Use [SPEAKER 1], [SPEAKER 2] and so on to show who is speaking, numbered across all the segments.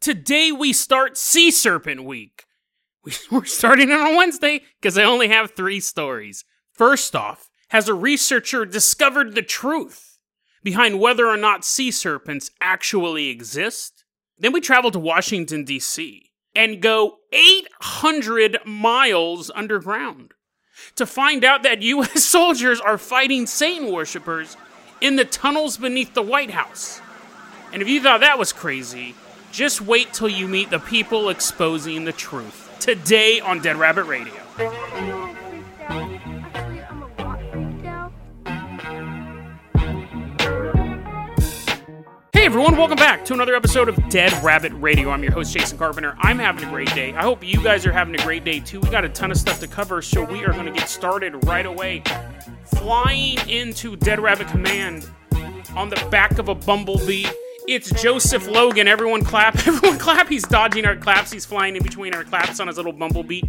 [SPEAKER 1] Today we start Sea Serpent Week. We're starting on Wednesday because I only have three stories. First off, has a researcher discovered the truth behind whether or not sea serpents actually exist? Then we travel to Washington, D.C. and go 800 miles underground to find out that U.S. soldiers are fighting Satan worshippers in the tunnels beneath the White House. And if you thought that was crazy, just wait till you meet the people exposing the truth. Today on Dead Rabbit Radio. Hey everyone, welcome back to another episode of Dead Rabbit Radio. I'm your host, Jason Carpenter. I'm having a great day. I hope you guys are having a great day too. We got a ton of stuff to cover, so we are going to get started right away. Flying into Dead Rabbit Command on the back of a bumblebee. It's Joseph Logan. Everyone clap. Everyone clap. He's dodging our claps. He's flying in between our claps on his little bumblebee.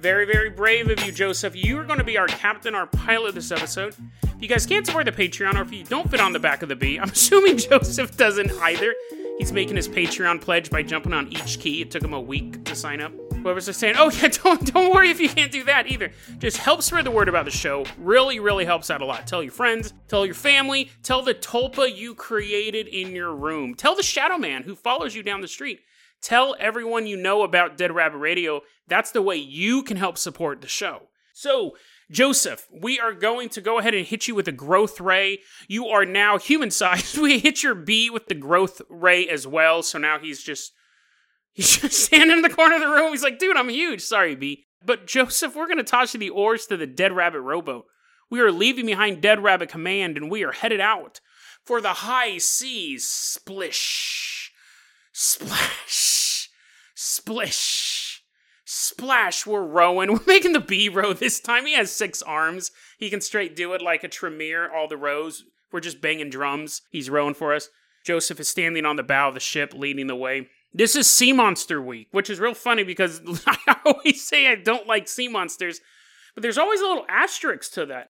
[SPEAKER 1] Very, very brave of you, Joseph. You are going to be our captain, our pilot this episode. If you guys can't support the Patreon, or if you don't fit on the back of the bee, I'm assuming Joseph doesn't either. He's making his Patreon pledge by jumping on each key. It took him a week to sign up. Whoever's just saying, oh yeah, don't don't worry if you can't do that either. Just help spread the word about the show. Really, really helps out a lot. Tell your friends, tell your family, tell the tulpa you created in your room. Tell the shadow man who follows you down the street. Tell everyone you know about Dead Rabbit Radio. That's the way you can help support the show. So, Joseph, we are going to go ahead and hit you with a growth ray. You are now human sized. We hit your bee with the growth ray as well. So now he's just he's just standing in the corner of the room. He's like, dude, I'm huge. Sorry, B. But Joseph, we're gonna toss you the oars to the Dead Rabbit rowboat. We are leaving behind Dead Rabbit Command and we are headed out for the high seas. Splish. Splash. Splish. Splash, we're rowing. We're making the B row this time. He has six arms. He can straight do it like a trireme, all the rows. We're just banging drums. He's rowing for us. Joseph is standing on the bow of the ship, leading the way. This is Sea Monster Week, which is real funny because I always say I don't like sea monsters, but there's always a little asterisk to that.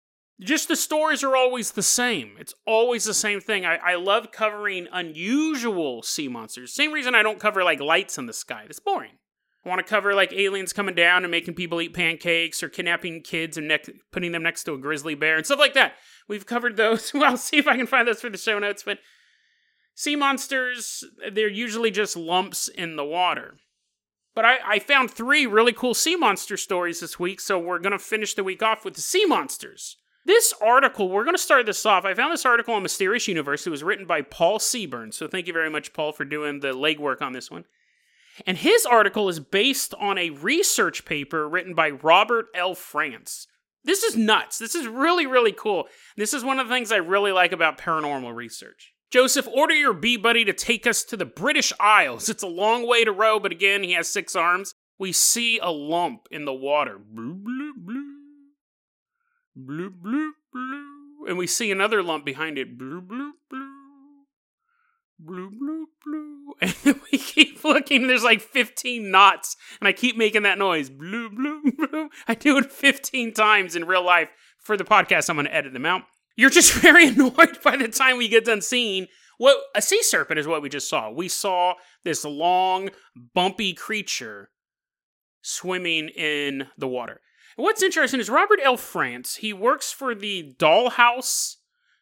[SPEAKER 1] Just the stories are always the same. It's always the same thing. I, I love covering unusual sea monsters. Same reason I don't cover like lights in the sky. It's boring. I want to cover like aliens coming down and making people eat pancakes or kidnapping kids and ne- putting them next to a grizzly bear and stuff like that. We've covered those. well, I'll see if I can find those for the show notes. But sea monsters, they're usually just lumps in the water. But I, I found three really cool sea monster stories this week, so we're going to finish the week off with the sea monsters. This article, we're going to start this off. I found this article on Mysterious Universe. It was written by Paul Seaburn. So thank you very much, Paul, for doing the legwork on this one. And his article is based on a research paper written by Robert L. France. This is nuts. This is really, really cool. This is one of the things I really like about paranormal research. Joseph, order your bee buddy to take us to the British Isles. It's a long way to row, but again, he has six arms. We see a lump in the water. Blue, blue, blue. Blue, blue, blue. And we see another lump behind it. Blue, blue, blue. Blue, blue, blue. And we keep looking. There's like 15 knots. And I keep making that noise. Blue, blue, blue. I do it 15 times in real life. For the podcast, I'm going to edit them out. You're just very annoyed by the time we get done seeing what a sea serpent is what we just saw. We saw this long, bumpy creature swimming in the water. What's interesting is Robert L. France. He works for the Dollhouse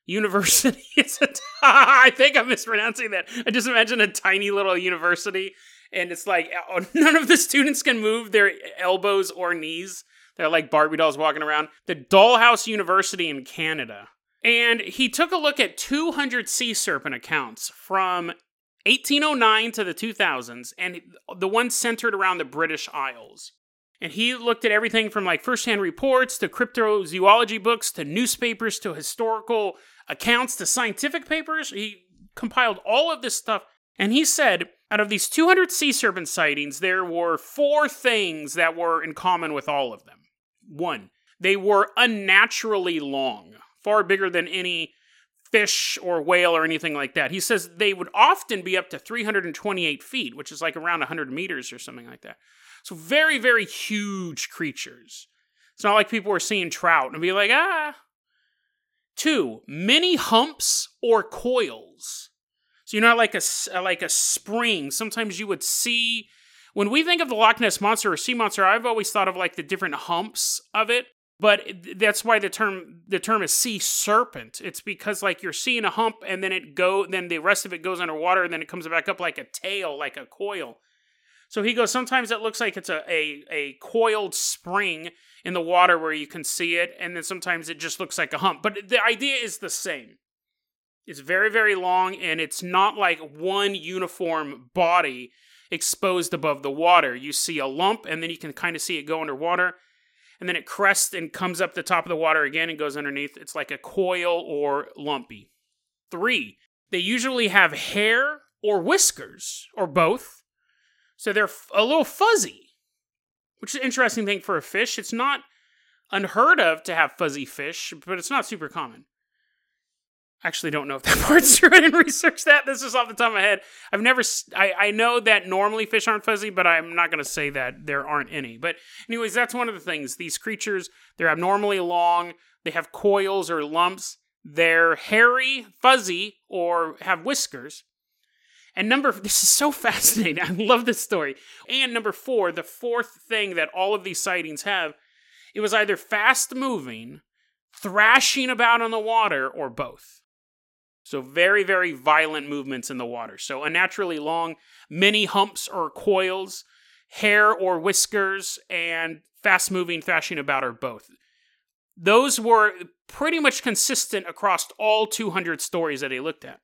[SPEAKER 1] University. I think I'm mispronouncing that. I just imagine a tiny little university, and it's like oh, none of the students can move their elbows or knees. They're like Barbie dolls walking around. The Dollhouse University in Canada. And he took a look at 200 sea serpent accounts from 1809 to the 2000s, and the ones centered around the British Isles. And he looked at everything from like firsthand reports to cryptozoology books to newspapers to historical accounts to scientific papers. He compiled all of this stuff. And he said out of these 200 sea serpent sightings, there were four things that were in common with all of them. One, they were unnaturally long, far bigger than any fish or whale or anything like that. He says they would often be up to 328 feet, which is like around 100 meters or something like that. So very, very huge creatures. It's not like people were seeing trout and be like, ah. Two, many humps or coils. So you know, like a like a spring. Sometimes you would see when we think of the Loch Ness monster or sea monster. I've always thought of like the different humps of it, but that's why the term the term is sea serpent. It's because like you're seeing a hump and then it go then the rest of it goes underwater and then it comes back up like a tail, like a coil. So he goes, sometimes it looks like it's a, a, a coiled spring in the water where you can see it, and then sometimes it just looks like a hump. But the idea is the same. It's very, very long, and it's not like one uniform body exposed above the water. You see a lump, and then you can kind of see it go underwater, and then it crests and comes up the top of the water again and goes underneath. It's like a coil or lumpy. Three, they usually have hair or whiskers, or both. So they're a little fuzzy, which is an interesting thing for a fish. It's not unheard of to have fuzzy fish, but it's not super common actually don't know if that part's true. I didn't research that. This is off the top of my head. I've never. I I know that normally fish aren't fuzzy, but I'm not going to say that there aren't any. But anyways, that's one of the things. These creatures they're abnormally long. They have coils or lumps. They're hairy, fuzzy, or have whiskers. And number this is so fascinating. I love this story. And number four, the fourth thing that all of these sightings have, it was either fast moving, thrashing about on the water, or both. So, very, very violent movements in the water. So, unnaturally long, many humps or coils, hair or whiskers, and fast moving, thrashing about, or both. Those were pretty much consistent across all 200 stories that he looked at.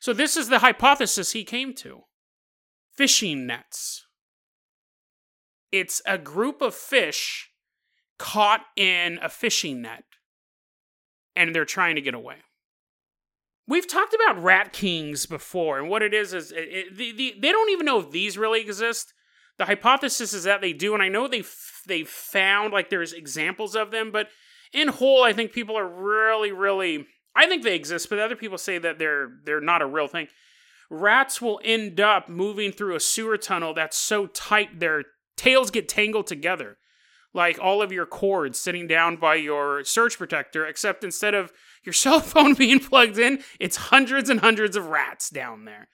[SPEAKER 1] So, this is the hypothesis he came to fishing nets. It's a group of fish caught in a fishing net, and they're trying to get away. We've talked about rat kings before, and what it is is it, it, the, the, they don't even know if these really exist. The hypothesis is that they do, and I know they've they've found like there's examples of them, but in whole, I think people are really, really. I think they exist, but other people say that they're they're not a real thing. Rats will end up moving through a sewer tunnel that's so tight their tails get tangled together like all of your cords sitting down by your surge protector, except instead of your cell phone being plugged in, it's hundreds and hundreds of rats down there.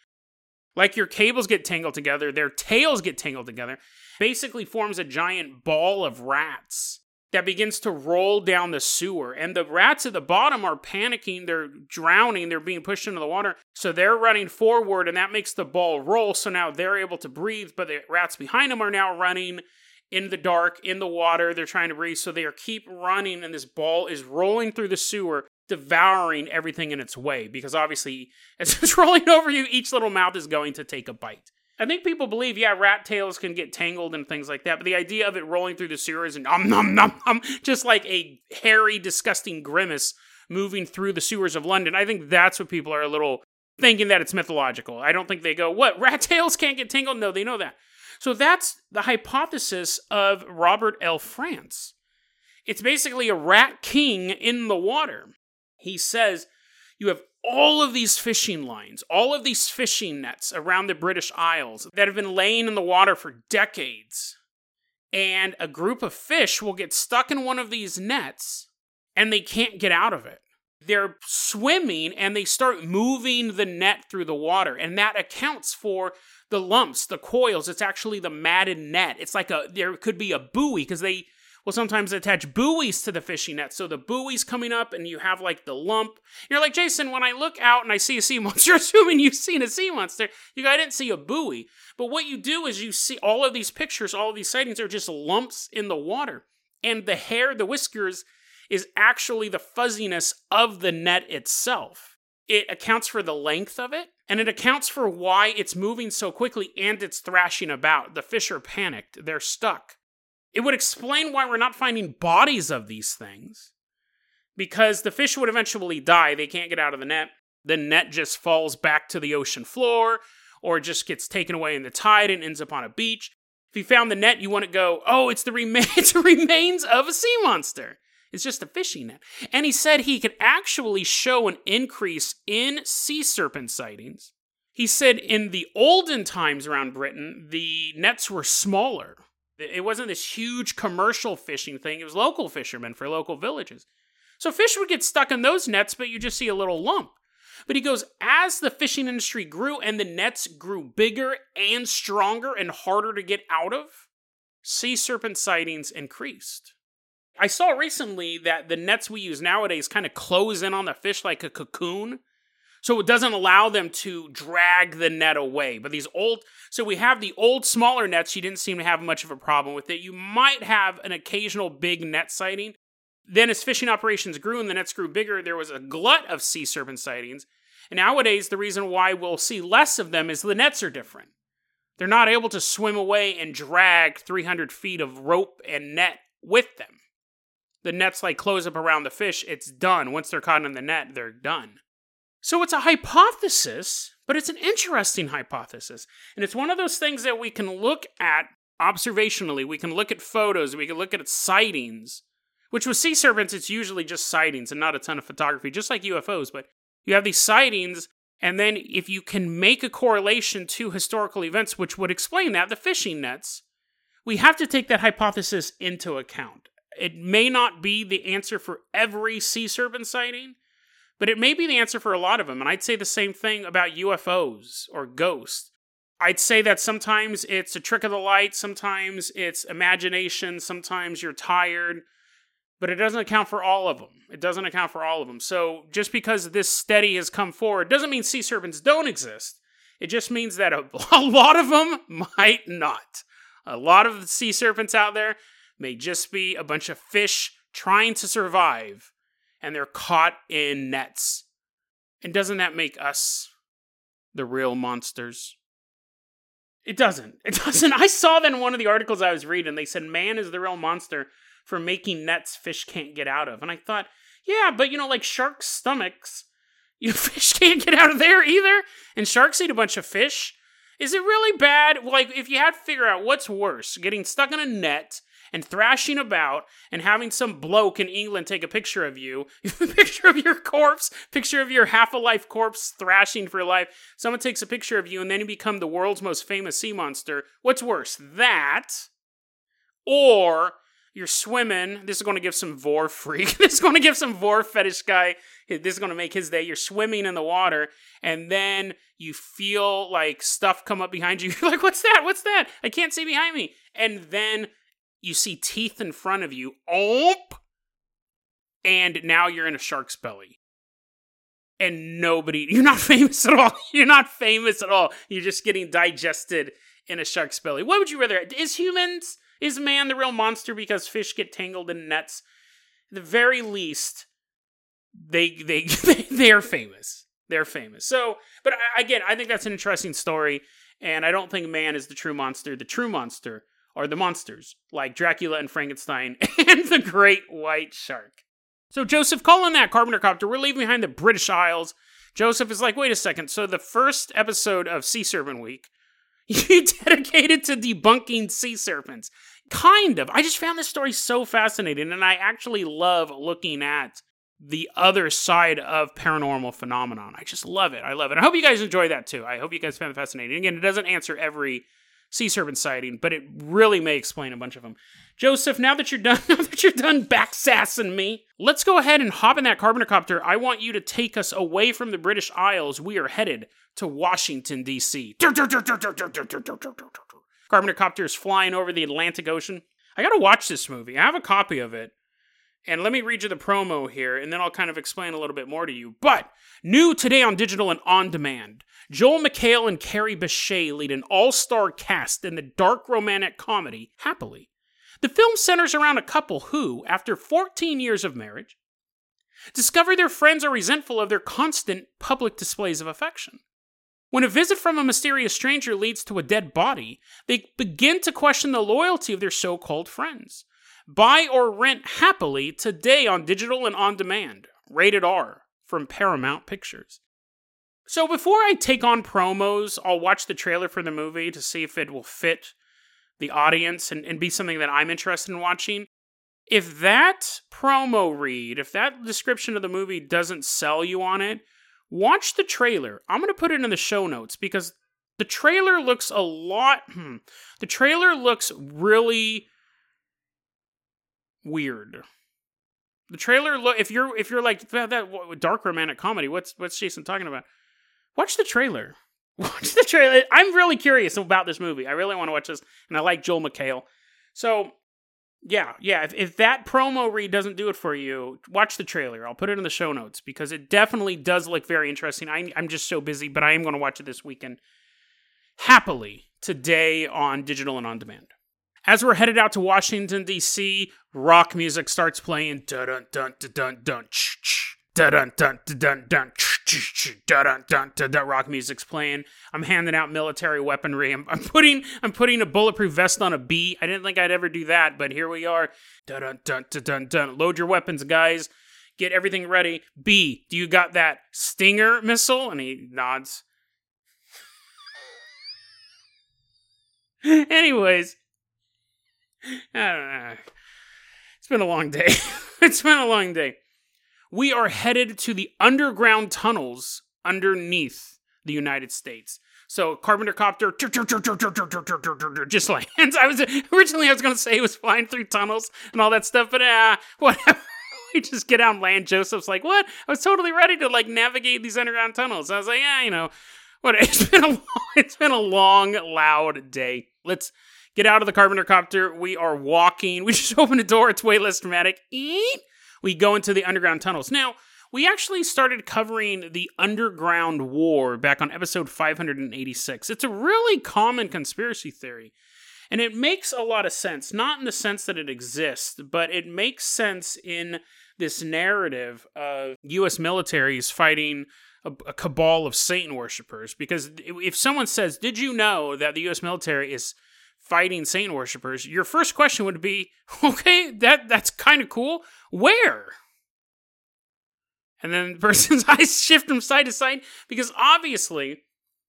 [SPEAKER 1] Like your cables get tangled together, their tails get tangled together, basically forms a giant ball of rats that begins to roll down the sewer. And the rats at the bottom are panicking, they're drowning, they're being pushed into the water. So they're running forward, and that makes the ball roll. So now they're able to breathe, but the rats behind them are now running in the dark, in the water. They're trying to breathe. So they are keep running, and this ball is rolling through the sewer, devouring everything in its way. Because obviously, as it's rolling over you, each little mouth is going to take a bite. I think people believe, yeah, rat tails can get tangled and things like that, but the idea of it rolling through the sewers and nom nom nom nom, just like a hairy, disgusting grimace moving through the sewers of London. I think that's what people are a little thinking that it's mythological. I don't think they go, what, rat tails can't get tangled? No, they know that. So that's the hypothesis of Robert L. France. It's basically a rat king in the water. He says you have all of these fishing lines, all of these fishing nets around the British Isles that have been laying in the water for decades. And a group of fish will get stuck in one of these nets and they can't get out of it. They're swimming and they start moving the net through the water. And that accounts for the lumps, the coils, it's actually the matted net. It's like a there could be a buoy because they will sometimes attach buoys to the fishing net. So the buoy's coming up and you have like the lump. You're like, Jason, when I look out and I see a sea monster, assuming you've seen a sea monster, you go, I didn't see a buoy. But what you do is you see all of these pictures, all of these sightings are just lumps in the water. And the hair, the whiskers, is actually the fuzziness of the net itself. It accounts for the length of it and it accounts for why it's moving so quickly and it's thrashing about. The fish are panicked, they're stuck. It would explain why we're not finding bodies of these things. Because the fish would eventually die, they can't get out of the net. The net just falls back to the ocean floor, or just gets taken away in the tide and ends up on a beach. If you found the net, you to go, oh, it's the, remains, it's the remains of a sea monster. It's just a fishing net. And he said he could actually show an increase in sea serpent sightings. He said in the olden times around Britain, the nets were smaller. It wasn't this huge commercial fishing thing, it was local fishermen for local villages. So fish would get stuck in those nets, but you just see a little lump. But he goes, as the fishing industry grew and the nets grew bigger and stronger and harder to get out of, sea serpent sightings increased. I saw recently that the nets we use nowadays kind of close in on the fish like a cocoon. So it doesn't allow them to drag the net away. But these old, so we have the old smaller nets, you didn't seem to have much of a problem with it. You might have an occasional big net sighting. Then, as fishing operations grew and the nets grew bigger, there was a glut of sea serpent sightings. And nowadays, the reason why we'll see less of them is the nets are different. They're not able to swim away and drag 300 feet of rope and net with them. The nets like close up around the fish, it's done. Once they're caught in the net, they're done. So it's a hypothesis, but it's an interesting hypothesis. And it's one of those things that we can look at observationally. We can look at photos, we can look at sightings, which with sea serpents, it's usually just sightings and not a ton of photography, just like UFOs. But you have these sightings and then, if you can make a correlation to historical events, which would explain that, the fishing nets, we have to take that hypothesis into account. It may not be the answer for every sea serpent sighting, but it may be the answer for a lot of them. And I'd say the same thing about UFOs or ghosts. I'd say that sometimes it's a trick of the light, sometimes it's imagination, sometimes you're tired, but it doesn't account for all of them. It doesn't account for all of them. So just because this study has come forward doesn't mean sea serpents don't exist. It just means that a, a lot of them might not. A lot of the sea serpents out there may just be a bunch of fish trying to survive and they're caught in nets. And doesn't that make us the real monsters? It doesn't. It doesn't. I saw that in one of the articles I was reading. They said man is the real monster for making nets fish can't get out of. And I thought, yeah, but you know, like sharks' stomachs, you know, fish can't get out of there either. And sharks eat a bunch of fish. Is it really bad? Like, if you had to figure out what's worse, getting stuck in a net and thrashing about and having some bloke in England take a picture of you, picture of your corpse, picture of your half a life corpse thrashing for life. Someone takes a picture of you and then you become the world's most famous sea monster. What's worse, that or you're swimming. This is going to give some vore freak. this is going to give some vore fetish guy. This is going to make his day. You're swimming in the water, and then you feel like stuff come up behind you. You're like, "What's that? What's that? I can't see behind me." And then you see teeth in front of you. Oop! And now you're in a shark's belly. And nobody, you're not famous at all. You're not famous at all. You're just getting digested in a shark's belly. What would you rather? Is humans is man the real monster because fish get tangled in nets? At the very least, they they they are famous. They're famous. So, but uh, again, I think that's an interesting story, and I don't think man is the true monster. The true monster are the monsters like Dracula and Frankenstein and the Great White Shark. So Joseph, call on that carpenter copter. We're leaving behind the British Isles. Joseph is like, wait a second. So the first episode of Sea Serpent Week, you dedicated to debunking sea serpents. Kind of. I just found this story so fascinating, and I actually love looking at the other side of paranormal phenomenon. I just love it. I love it. I hope you guys enjoy that too. I hope you guys found it fascinating. Again, it doesn't answer every sea serpent sighting, but it really may explain a bunch of them. Joseph, now that you're done, now that you're done backsassing me, let's go ahead and hop in that copter. I want you to take us away from the British Isles. We are headed to Washington D.C. Copter is flying over the Atlantic Ocean. I gotta watch this movie. I have a copy of it. And let me read you the promo here, and then I'll kind of explain a little bit more to you. But new today on digital and on demand, Joel McHale and Kerry Bishé lead an all-star cast in the dark romantic comedy Happily. The film centers around a couple who, after 14 years of marriage, discover their friends are resentful of their constant public displays of affection. When a visit from a mysterious stranger leads to a dead body, they begin to question the loyalty of their so called friends. Buy or rent happily today on digital and on demand. Rated R from Paramount Pictures. So before I take on promos, I'll watch the trailer for the movie to see if it will fit the audience and, and be something that I'm interested in watching. If that promo read, if that description of the movie doesn't sell you on it, watch the trailer. I'm going to put it in the show notes because the trailer looks a lot. Hmm, the trailer looks really weird. The trailer look if you're if you're like that, that dark romantic comedy, what's what's Jason talking about? Watch the trailer. Watch the trailer. I'm really curious about this movie. I really want to watch this, and I like Joel McHale. So yeah, yeah. If, if that promo read doesn't do it for you, watch the trailer. I'll put it in the show notes because it definitely does look very interesting. I, I'm just so busy, but I am going to watch it this weekend happily today on digital and on demand. As we're headed out to Washington, D.C., rock music starts playing. Rock music's playing. I'm handing out military weaponry. I'm, I'm putting I'm putting a bulletproof vest on a bee. I didn't think I'd ever do that, but here we are. Load your weapons, guys. Get everything ready. B, do you got that Stinger missile? And he nods. Anyways. It's been a long day. it's been a long day. We are headed to the underground tunnels underneath the United States. So Carpenter copter just lands. I was originally I was gonna say it was flying through tunnels and all that stuff, but ah, uh, whatever. we just get and land. Joseph's like, what? I was totally ready to like navigate these underground tunnels. I was like, yeah, you know, what? It's been a long, it's been a long, loud day. Let's get out of the carpenter copter. We are walking. We just open a door. It's way less dramatic. Eat. We go into the underground tunnels. Now, we actually started covering the underground war back on episode 586. It's a really common conspiracy theory. And it makes a lot of sense, not in the sense that it exists, but it makes sense in this narrative of US militaries fighting a, a, cabal of Satan worshippers. Because if someone says, Did you know that the US military is fighting Satan worshippers? Your first question would be, Okay, that, that's kind of cool. Where? And then the person's eyes shift from side to side because obviously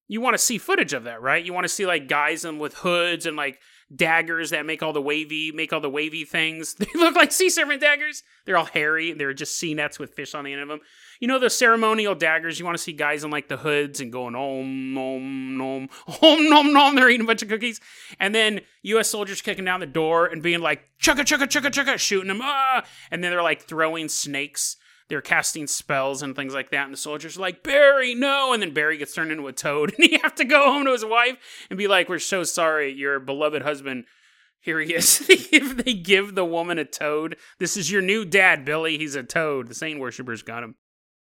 [SPEAKER 1] you want to see footage of that, right? You want to see like guys in with hoods and like daggers that make all the wavy make all the wavy things. They look like sea serpent daggers. They're all hairy. They're just sea nets with fish on the end of them. You know the ceremonial daggers. You want to see guys in like the hoods and going om nom nom om nom nom. They're eating a bunch of cookies, and then U.S. soldiers kicking down the door and being like chugga chugga chugga chugga, shooting them. Ah! And then they're like throwing snakes they're casting spells and things like that. And the soldiers are like, Barry, no. And then Barry gets turned into a toad. And he have to go home to his wife and be like, We're so sorry. Your beloved husband, here he is. if they give the woman a toad, this is your new dad, Billy. He's a toad. The Satan worshippers got him.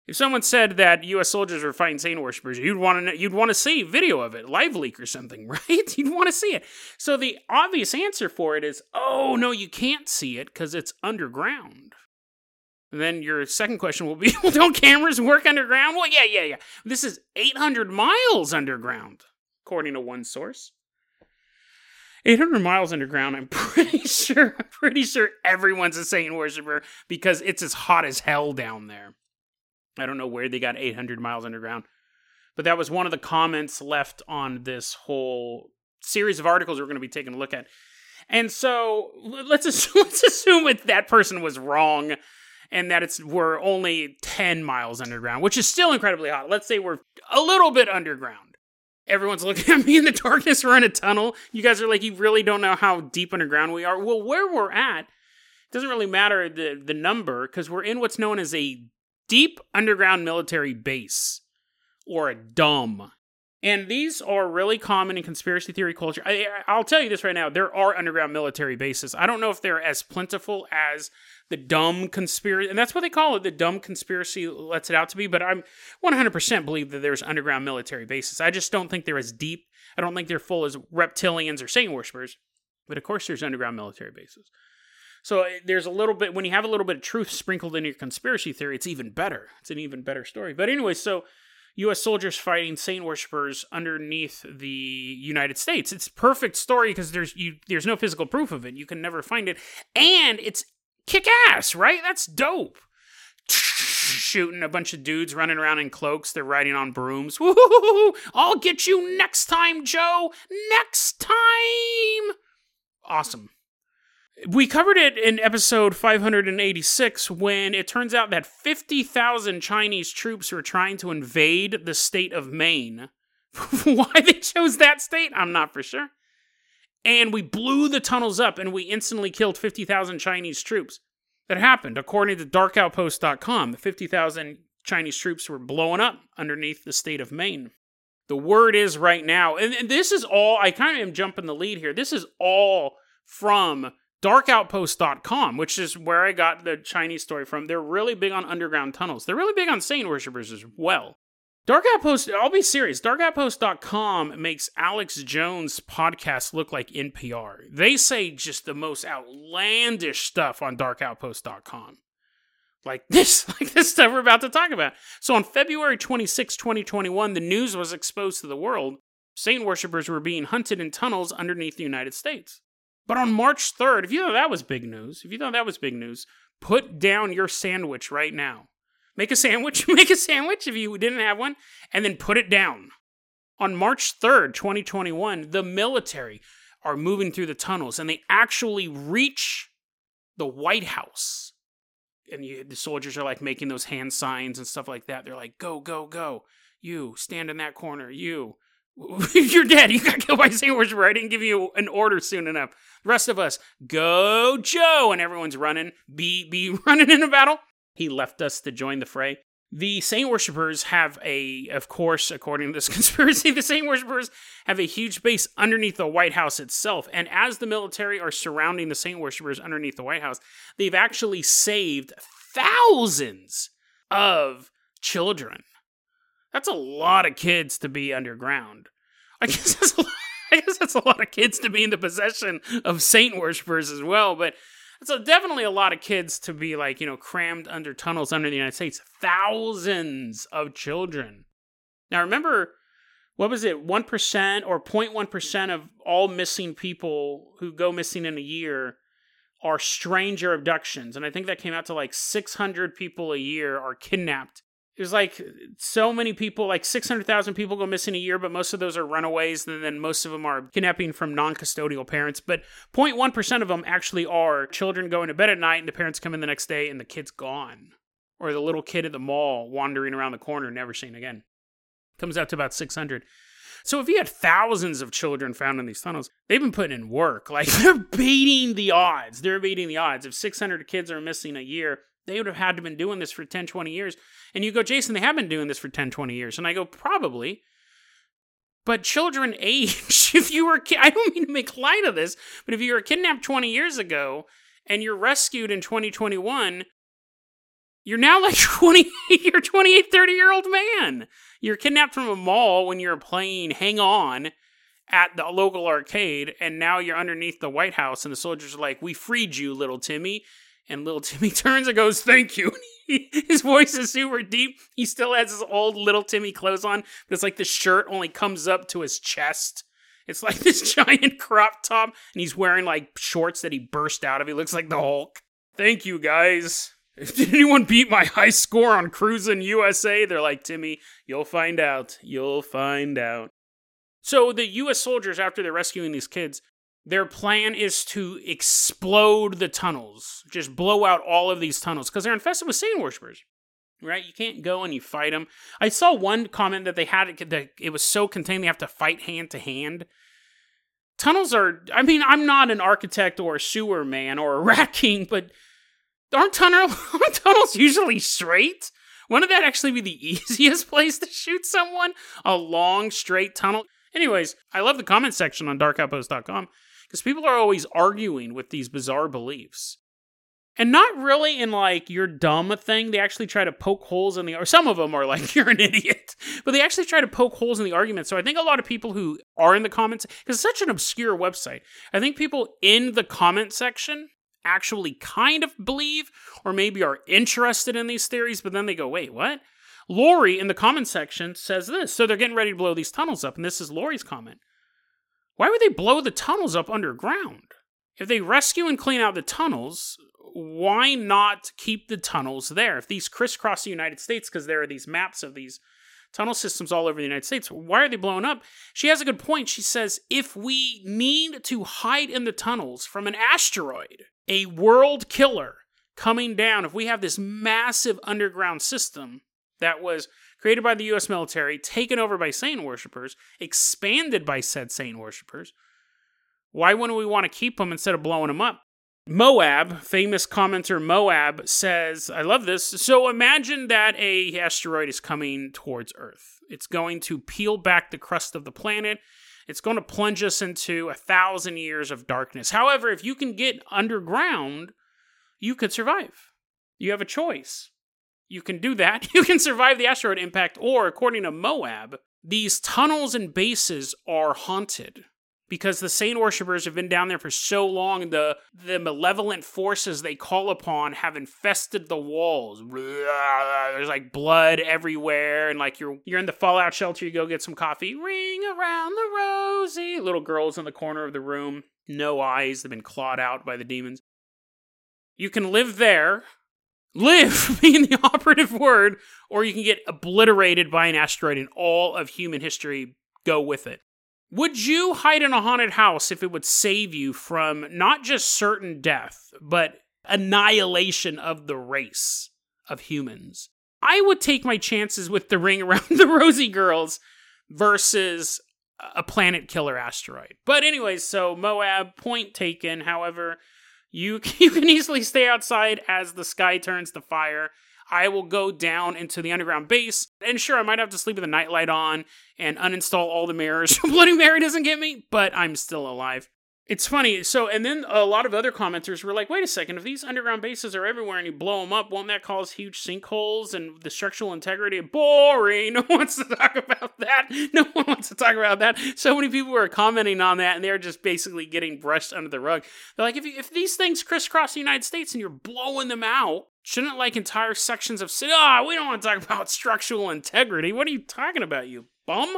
[SPEAKER 1] If someone said that U.S. soldiers were fighting Satan worshippers, you'd want to you'd want to see video of it, LiveLeak or something, right? You'd want to see it. So the obvious answer for it is, oh no, you can't see it because it's underground. And then your second question will be, well, don't cameras work underground? Well, yeah, yeah, yeah. This is 800 miles underground, according to one source. 800 miles underground, I'm pretty sure, I'm pretty sure everyone's a Satan worshiper because it's as hot as hell down there. I don't know where they got 800 miles underground, but that was one of the comments left on this whole series of articles we're going to be taking a look at. And so let's assume, let's assume that that person was wrong and that it's we're only 10 miles underground, which is still incredibly hot. Let's say we're a little bit underground. Everyone's looking at me in the darkness. We're in a tunnel. You guys are like, you really don't know how deep underground we are. Well, where we're at doesn't really matter the, the number because we're in what's known as a deep underground military base or a DUMB. And these are really common in conspiracy theory culture. I, will tell you this right now there are underground military bases. I don't know if they're as plentiful as the dumb conspiracy, and that's what they call it. The dumb conspiracy lets it out to be. But I'm 100% believe that there's underground military bases. I just don't think they're as deep. I don't think they're full as reptilians or Satan worshippers. But of course, there's underground military bases. So eh, there's a little bit when you have a little bit of truth sprinkled in your conspiracy theory, it's even better. It's an even better story. But anyway, so U.S. soldiers fighting Satan worshippers underneath the United States. It's perfect story because there's you there's no physical proof of it. You can never find it, and it's kick ass, right? That's dope. Shooting a bunch of dudes running around in cloaks. They're riding on brooms. Woo-hoo-hoo-hoo. I'll get you next time, Joe. Next time. Awesome. We covered it in episode 586 when it turns out that 50,000 Chinese troops were trying to invade the state of Maine. Why they chose that state, I'm not for sure and we blew the tunnels up and we instantly killed 50,000 Chinese troops. that happened. According to darkoutpost.com, 50,000 Chinese troops were blowing up underneath the state of Maine. The word is right now, and this is all, I kind of am jumping the lead here. This is all from darkoutpost.com, which is where I got the Chinese story from. They're really big on underground tunnels. They're really big on Satan worshippers as well. Dark Outpost, I'll be serious. DarkOutpost.com makes Alex Jones' podcast look like NPR. They say just the most outlandish stuff on DarkOutpost.com. Like this, like this stuff we're about to talk about. So on February 26, 2021, the news was exposed to the world. Satan worshippers were being hunted in tunnels underneath the United States. But on March 3rd, if you thought that was big news, if you thought that was big news, put down your sandwich right now. Make a sandwich, make a sandwich if you didn't have one, and then put it down. On March 3rd, 2021, the military are moving through the tunnels and they actually reach the White House. And you, the soldiers are like making those hand signs and stuff like that. They're like, go, go, go. You, stand in that corner. You, You're dead. You got killed by Saint worshiper. I didn't give you an order soon enough. The rest of us, go Joe, and everyone's running. Be be running in a battle. He left us to join the fray. The Saint worshippers have a, of course, according to this conspiracy, the Saint worshippers have a huge base underneath the White House itself. And as the military are surrounding the Saint worshippers underneath the White House, they've actually saved thousands of children that's a lot of kids to be underground. I guess that's a lot, I guess that's a lot of kids to be in the possession of saint worshippers as well, but it's a, definitely a lot of kids to be like, you know, crammed under tunnels under the United States. Thousands of children. Now remember, what was it, 1% or 0.1% of all missing people who go missing in a year are stranger abductions. And I think that came out to like 600 people a year are kidnapped there's like so many people, like 600,000 people go missing a year, but most of those are runaways, and then most of them are kidnapping from non custodial parents. But 0.1% of them actually are children going to bed at night, and the parents come in the next day, and the kid's gone. Or the little kid at the mall wandering around the corner, never seen again. Comes out to about 600. So if you had thousands of children found in these tunnels, they've been putting in work. Like they're beating the odds. They're beating the odds. If 600 kids are missing a year, they would have had to been doing this for 10, 20 years. And you go, Jason, they have been doing this for 10, 20 years. And I go, probably. But children age. if you were, I don't mean to make light of this, but if you were kidnapped 20 years ago and you're rescued in 2021, you're now like 20, you're 28, 30 year old man. You're kidnapped from a mall when you're playing Hang On at the local arcade, and now you're underneath the White House, and the soldiers are like, We freed you, little Timmy. And little Timmy turns and goes, Thank you. his voice is super deep. He still has his old little Timmy clothes on, but it's like the shirt only comes up to his chest. It's like this giant crop top, and he's wearing like shorts that he burst out of. He looks like the Hulk. Thank you, guys. Did anyone beat my high score on Cruis'n USA? They're like, Timmy, you'll find out. You'll find out. So the US soldiers, after they're rescuing these kids, their plan is to explode the tunnels, just blow out all of these tunnels because they're infested with Satan worshippers. Right? You can't go and you fight them. I saw one comment that they had it, that it was so contained they have to fight hand to hand. Tunnels are. I mean, I'm not an architect or a sewer man or a rat king, but aren't, tunnel, aren't tunnels usually straight? Wouldn't that actually be the easiest place to shoot someone? A long, straight tunnel? Anyways, I love the comment section on darkoutpost.com because people are always arguing with these bizarre beliefs. And not really in like you're dumb thing. They actually try to poke holes in the or some of them are like you're an idiot. But they actually try to poke holes in the argument. So I think a lot of people who are in the comments because it's such an obscure website. I think people in the comment section actually kind of believe or maybe are interested in these theories, but then they go, "Wait, what?" Lori in the comment section says this. So they're getting ready to blow these tunnels up and this is Lori's comment. Why would they blow the tunnels up underground? If they rescue and clean out the tunnels, why not keep the tunnels there? If these crisscross the United States, because there are these maps of these tunnel systems all over the United States, why are they blown up? She has a good point. She says if we need to hide in the tunnels from an asteroid, a world killer coming down, if we have this massive underground system that was created by the US military, taken over by Satan worshippers, expanded by said Satan worshippers. Why wouldn't we want to keep them instead of blowing them up? Moab, famous commenter Moab says, I love this. So imagine that a asteroid is coming towards Earth. It's going to peel back the crust of the planet. It's going to plunge us into a thousand years of darkness. However, if you can get underground, you could survive. You have a choice. You can do that. You can survive the asteroid impact, or according to Moab, these tunnels and bases are haunted because the Satan worshippers have been down there for so long. The the malevolent forces they call upon have infested the walls. There's like blood everywhere, and like you're you're in the fallout shelter. You go get some coffee. Ring around the rosy. Little girls in the corner of the room. No eyes. They've been clawed out by the demons. You can live there. Live being the operative word, or you can get obliterated by an asteroid, and all of human history go with it. Would you hide in a haunted house if it would save you from not just certain death, but annihilation of the race of humans? I would take my chances with the ring around the rosy girls versus a planet killer asteroid. But anyways, so Moab point taken. However, you you can easily stay outside as the sky turns to fire I will go down into the underground base. And sure, I might have to sleep with a nightlight on and uninstall all the mirrors Bloody Mary doesn't get me, but I'm still alive. It's funny. So, and then a lot of other commenters were like, wait a second, if these underground bases are everywhere and you blow them up, won't that cause huge sinkholes and the structural integrity? Boring. No one wants to talk about that. No one wants to talk about that. So many people were commenting on that and they're just basically getting brushed under the rug. They're like, if, you, if these things crisscross the United States and you're blowing them out, shouldn't like entire sections of city? Ah, oh, we don't want to talk about structural integrity. What are you talking about, you bum?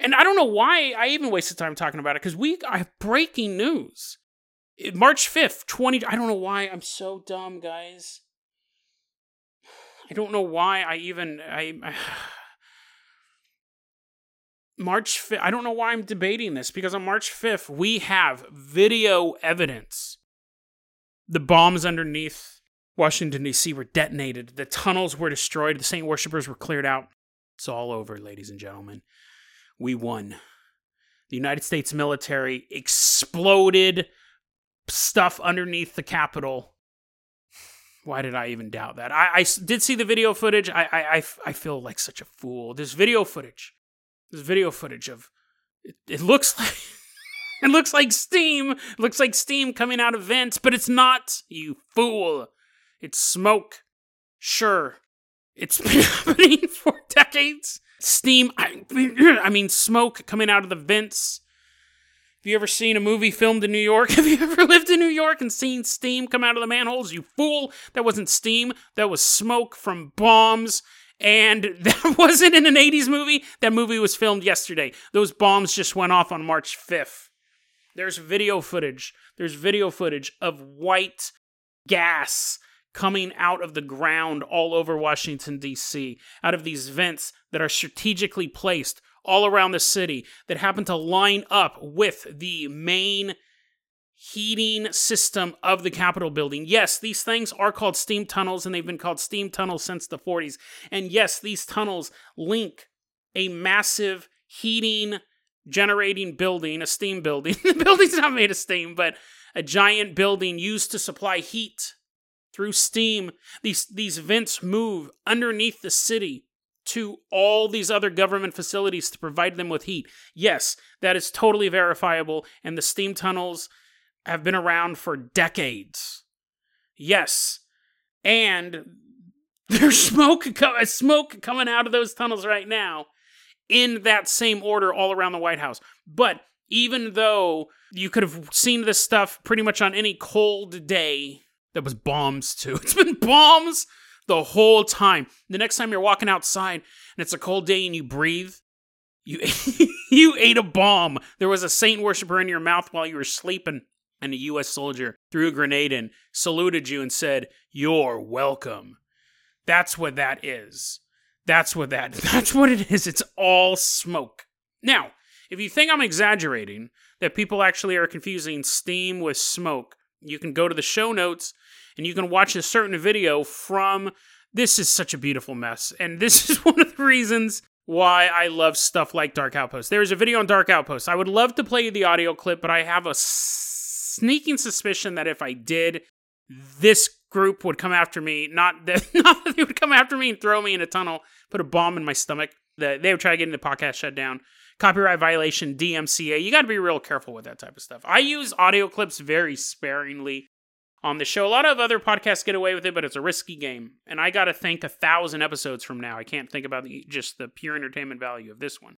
[SPEAKER 1] And I don't know why I even wasted time talking about it because we I have breaking news. March 5th, 20 I don't know why I'm so dumb, guys. I don't know why I even I, I March 5th, I don't know why I'm debating this because on March 5th we have video evidence. The bombs underneath Washington D.C. were detonated. The tunnels were destroyed. The Saint worshippers were cleared out. It's all over, ladies and gentlemen we won. The United States military exploded stuff underneath the Capitol. Why did I even doubt that? I, I did see the video footage. I, I, I, feel like such a fool. This video footage. This video footage of. It, it looks like. it looks like steam. It looks like steam coming out of vents, but it's not, you fool. It's smoke. Sure. It's been happening for decades steam. I, mean, smoke coming out of the vents. Have you ever seen a movie filmed in New York? Have you ever lived in New York and seen steam come out of the manholes? You fool! That wasn't steam. That was smoke from bombs. And that wasn't in an 80s movie. That movie was filmed yesterday. Those bombs just went off on March 5th. There's video footage. There's video footage of white gas coming out of the ground all over Washington, D.C., out of these vents that are strategically placed all around the city that happen to line up with the main heating system of the Capitol building. Yes, these things are called steam tunnels, and they've been called steam tunnels since the 40s. And yes, these tunnels link a massive heating generating building, a steam building. the building's not made of steam, but a giant building used to supply heat through steam. These, these vents move underneath the city to all these other government facilities to provide them with heat. Yes, that is totally verifiable, and the steam tunnels have been around for decades. Yes, and there's smoke, smoke coming out of those tunnels right now in that same order all around the White House. But even though you could have seen this stuff pretty much on any cold day that was bombs too. It's been bombs the whole time. The next time you're walking outside and it's a cold day and you breathe, you you ate a bomb. There was a saint worshiper in your mouth while you were sleeping, and a U.S. soldier threw a grenade in, saluted you, and said, "You're welcome." That's what that is. That's what that. That's what it is. It's all smoke. Now, if you think I'm exaggerating, that people actually are confusing steam with smoke, you can go to the show notes and you can watch a certain video from this is such a beautiful mess and this is one of the reasons why I love stuff like Dark Outpost. There's a video on Dark Outpost. I would love to play you the audio clip, but I have a sneaking suspicion that if I did, this group would come after me. Not that, not that they would come after me and throw me in a tunnel, put a bomb in my stomach. That they would try getting the podcast shut down. Copyright violation, DMCA. You got to be real careful with that type of stuff. I use audio clips very sparingly on the show. A lot of other podcasts get away with it, but it's a risky game. And I got to think a thousand episodes from now. I can't think about the, just the pure entertainment value of this one.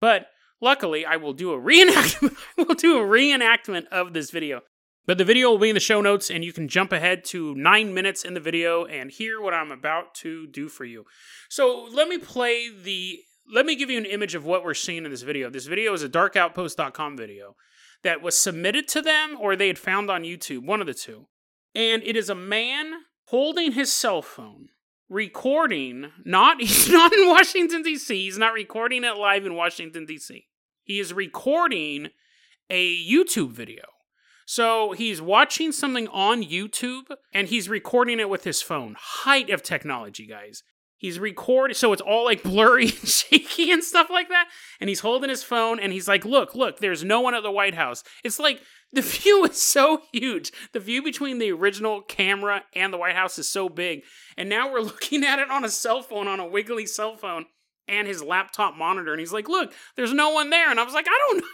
[SPEAKER 1] But luckily, I will do a reenactment. I will do a reenactment of this video. But the video will be in the show notes, and you can jump ahead to nine minutes in the video and hear what I'm about to do for you. So let me play the. Let me give you an image of what we're seeing in this video. This video is a darkoutpost.com video that was submitted to them or they had found on YouTube, one of the two. And it is a man holding his cell phone, recording, not he's not in Washington D.C. He's not recording it live in Washington D.C. He is recording a YouTube video. So he's watching something on YouTube and he's recording it with his phone. Height of technology, guys. He's recording, so it's all like blurry and shaky and stuff like that. And he's holding his phone and he's like, Look, look, there's no one at the White House. It's like the view is so huge. The view between the original camera and the White House is so big. And now we're looking at it on a cell phone, on a wiggly cell phone, and his laptop monitor. And he's like, Look, there's no one there. And I was like, I don't know.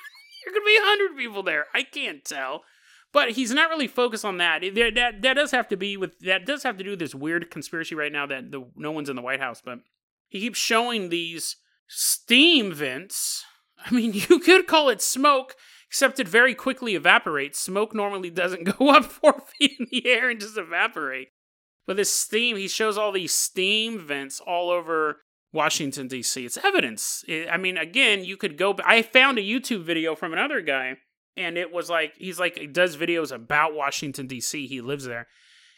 [SPEAKER 1] There could be a hundred people there. I can't tell. But he's not really focused on that. That that, that does have to be with that does have to do with this weird conspiracy right now that the no one's in the White House. But he keeps showing these steam vents. I mean, you could call it smoke, except it very quickly evaporates. Smoke normally doesn't go up four feet in the air and just evaporate. But this steam, he shows all these steam vents all over Washington D.C. It's evidence. I mean, again, you could go. I found a YouTube video from another guy and it was like he's like he does videos about Washington D.C. He lives there,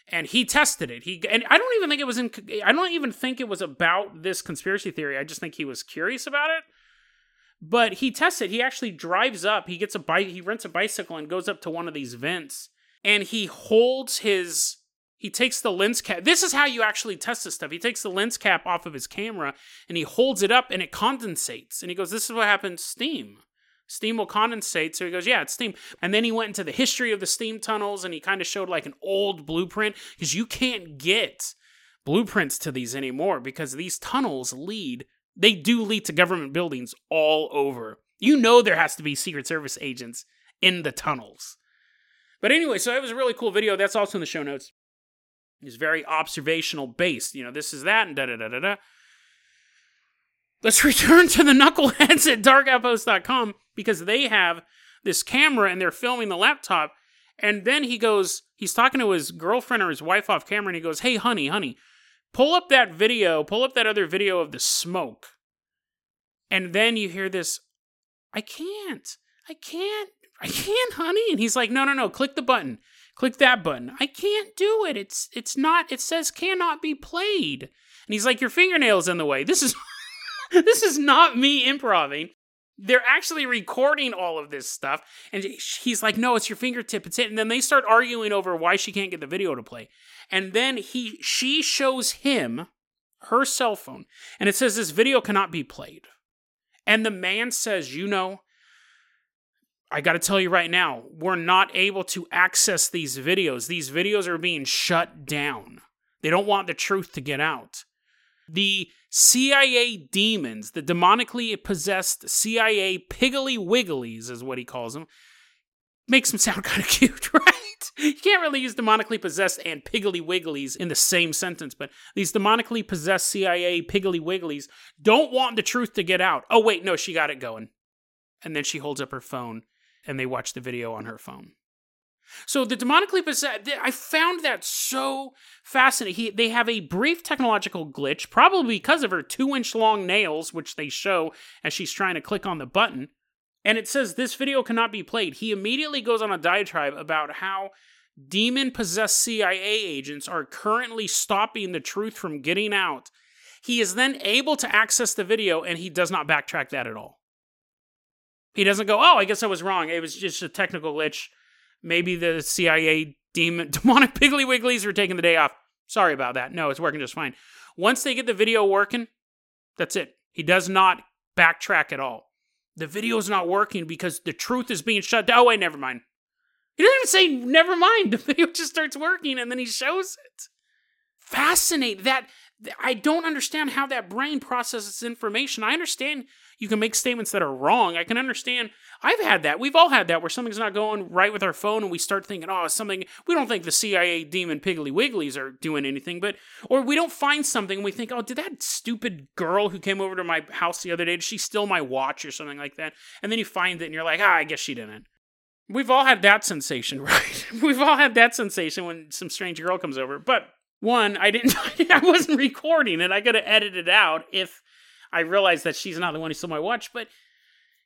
[SPEAKER 1] and he tested it. He and I don't even think it was in. I don't even think it was about this conspiracy theory. I just think he was curious about it. But he tested. He actually drives up. He gets a bike. He rents a bicycle and goes up to one of these vents, and he holds his. He takes the lens cap. This is how you actually test this stuff. He takes the lens cap off of his camera and he holds it up and it condensates. And he goes, "This is what happens steam." Steam will condensate. So he goes, yeah, it's steam. And then he went into the history of the steam tunnels and he kind of showed like an old blueprint because you can't get blueprints to these anymore because these tunnels lead, they do lead to government buildings all over. You know, there has to be Secret Service agents in the tunnels. But anyway, so it was a really cool video. That's also in the show notes. It's very observational based. You know, this is that and da da da da da. Let's return to the knuckleheads at darkoutpost.com because they have this camera and they're filming the laptop. And then he goes, he's talking to his girlfriend or his wife off camera, and he goes, Hey, honey, honey, pull up that video, pull up that other video of the smoke. And then you hear this, I can't, I can't, I can't, honey. And he's like, No, no, no, click the button. Click that button. I can't do it. It's it's not, it says cannot be played. And he's like, Your fingernail's in the way. This is this is not me improving they're actually recording all of this stuff and he's like no it's your fingertip it's it and then they start arguing over why she can't get the video to play and then he she shows him her cell phone and it says this video cannot be played and the man says you know I got to tell you right now, we're not able to access these videos. These videos are being shut down. They don't want the truth to get out. The CIA demons, the demonically possessed CIA piggly wigglies, is what he calls them, makes them sound kind of cute, right? You can't really use demonically possessed and piggly wigglies in the same sentence, but these demonically possessed CIA piggly wigglies don't want the truth to get out. Oh, wait, no, she got it going. And then she holds up her phone and they watch the video on her phone. So the demonically possessed, I found that so fascinating. He, they have a brief technological glitch, probably because of her two inch long nails, which they show as she's trying to click on the button. And it says this video cannot be played. He immediately goes on a diatribe about how demon possessed CIA agents are currently stopping the truth from getting out. He is then able to access the video and he does not backtrack that at all. He doesn't go, oh, I guess I was wrong. It was just a technical glitch maybe the CIA demon demonic piggly wigglies are taking the day off. Sorry about that. No, it's working just fine. Once they get the video working, that's it. He does not backtrack at all. The video is not working because the truth is being shut down. Oh, wait, never mind. He doesn't say, never mind. The video just starts working and then he shows it. Fascinating. That I don't understand how that brain processes information. I understand you can make statements that are wrong. I can understand. I've had that. We've all had that where something's not going right with our phone and we start thinking, oh, something. We don't think the CIA demon Piggly Wigglies are doing anything, but, or we don't find something and we think, oh, did that stupid girl who came over to my house the other day, did she steal my watch or something like that? And then you find it and you're like, ah, I guess she didn't. We've all had that sensation, right? We've all had that sensation when some strange girl comes over. But one, I didn't, I wasn't recording it. I could have edited it out if I realize that she's not the one who stole my watch. But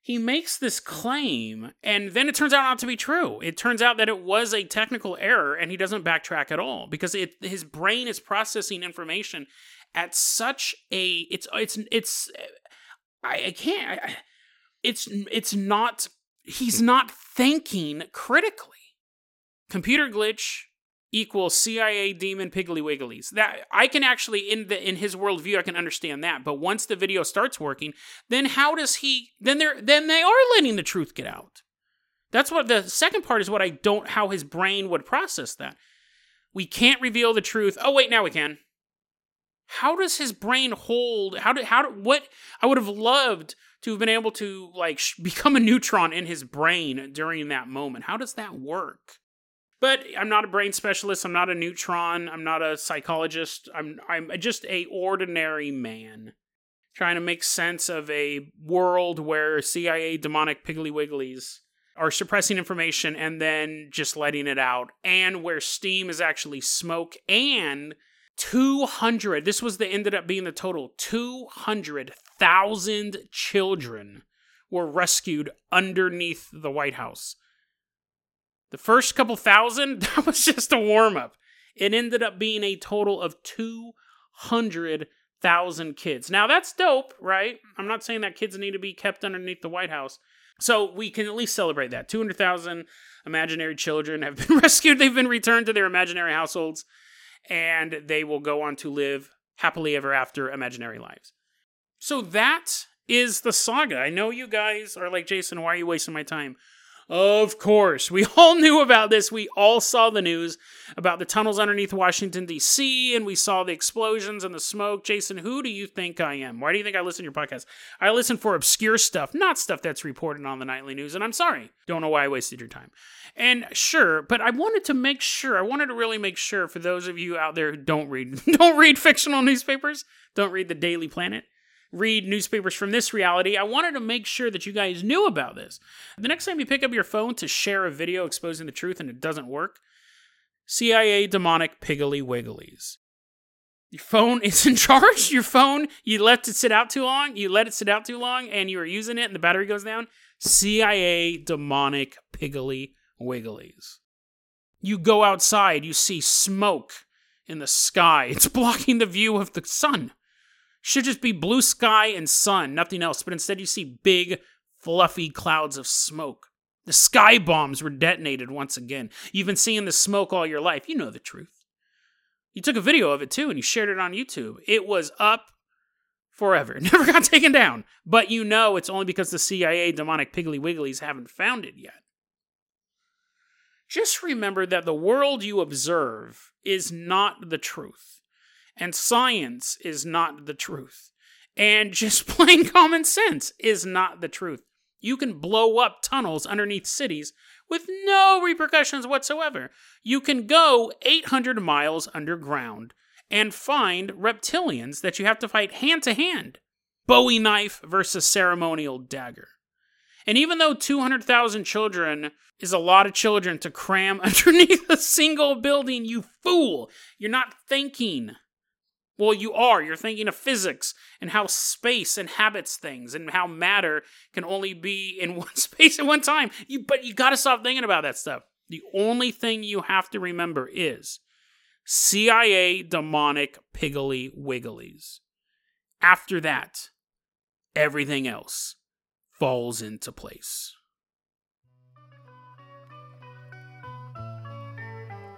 [SPEAKER 1] he makes this claim, and then it turns out not to be true. It turns out that it was a technical error, and he doesn't backtrack at all because it his brain is processing information at such a it's it's it's I, I can't I, it's it's not he's not thinking critically. Computer glitch equals CIA demon piggly wigglies. That I can actually in the in his worldview I can understand that. But once the video starts working, then how does he then they're then they are letting the truth get out. That's what the second part is what I don't how his brain would process that. We can't reveal the truth. Oh wait, now we can. How does his brain hold how did how do, what I would have loved to have been able to like become a neutron in his brain during that moment. How does that work? But I'm not a brain specialist. I'm not a neutron. I'm not a psychologist. I'm I'm just a ordinary man trying to make sense of a world where CIA demonic piggly wigglies are suppressing information and then just letting it out, and where steam is actually smoke and 200 this was the ended up being the total 200,000 children were rescued underneath the White House. The first couple thousand, that was just a warm up. It ended up being a total of 200,000 kids. Now, that's dope, right? I'm not saying that kids need to be kept underneath the White House. So we can at least celebrate that. 200,000 imaginary children have been rescued. They've been returned to their imaginary households, and they will go on to live happily ever after imaginary lives. So that is the saga. I know you guys are like, Jason, why are you wasting my time? Of course, we all knew about this. We all saw the news about the tunnels underneath Washington, D.C., and we saw the explosions and the smoke. Jason, who do you think I am? Why do you think I listen to your podcast? I listen for obscure stuff, not stuff that's reported on the nightly news, and I'm sorry. Don't know why I wasted your time. And sure, but I wanted to make sure, I wanted to really make sure for those of you out there who don't read, don't read fictional newspapers, don't read the Daily Planet, read newspapers from this reality, I wanted to make sure that you guys knew about this. The next time you pick up your phone to share a video exposing the truth and it doesn't work, CIA demonic piggly wigglies. Your phone is in charge. Your phone, you let it sit out too long, you let it sit out too long, and you are using it and the battery goes down. CIA demonic piggly wigglies. You go outside, you see smoke in the sky. It's blocking the view of the sun should just be blue sky and sun, nothing else, but instead you see big, fluffy clouds of smoke. The sky bombs were detonated once again. You've been seeing the smoke all your life. You know the truth. You took a video of it too and you shared it on YouTube. It was up forever. Never got taken down. But you know it's only because the CIA demonic piggly wigglies haven't found it yet. Just remember that the world you observe is not the truth and science is not the truth. And just plain common sense is not the truth. You can blow up tunnels underneath cities with no repercussions whatsoever. You can go 800 miles underground and find reptilians that you have to fight hand to hand. Bowie knife versus ceremonial dagger. And even though 200,000 children is a lot of children to cram underneath a single building, you fool, you're not thinking. Well, you are. You're thinking of physics and how space inhabits things and how matter can only be in one space at one time. You, but you got to stop thinking about that stuff. The only thing you have to remember is CIA demonic piggly wigglies. After that, everything else falls into place.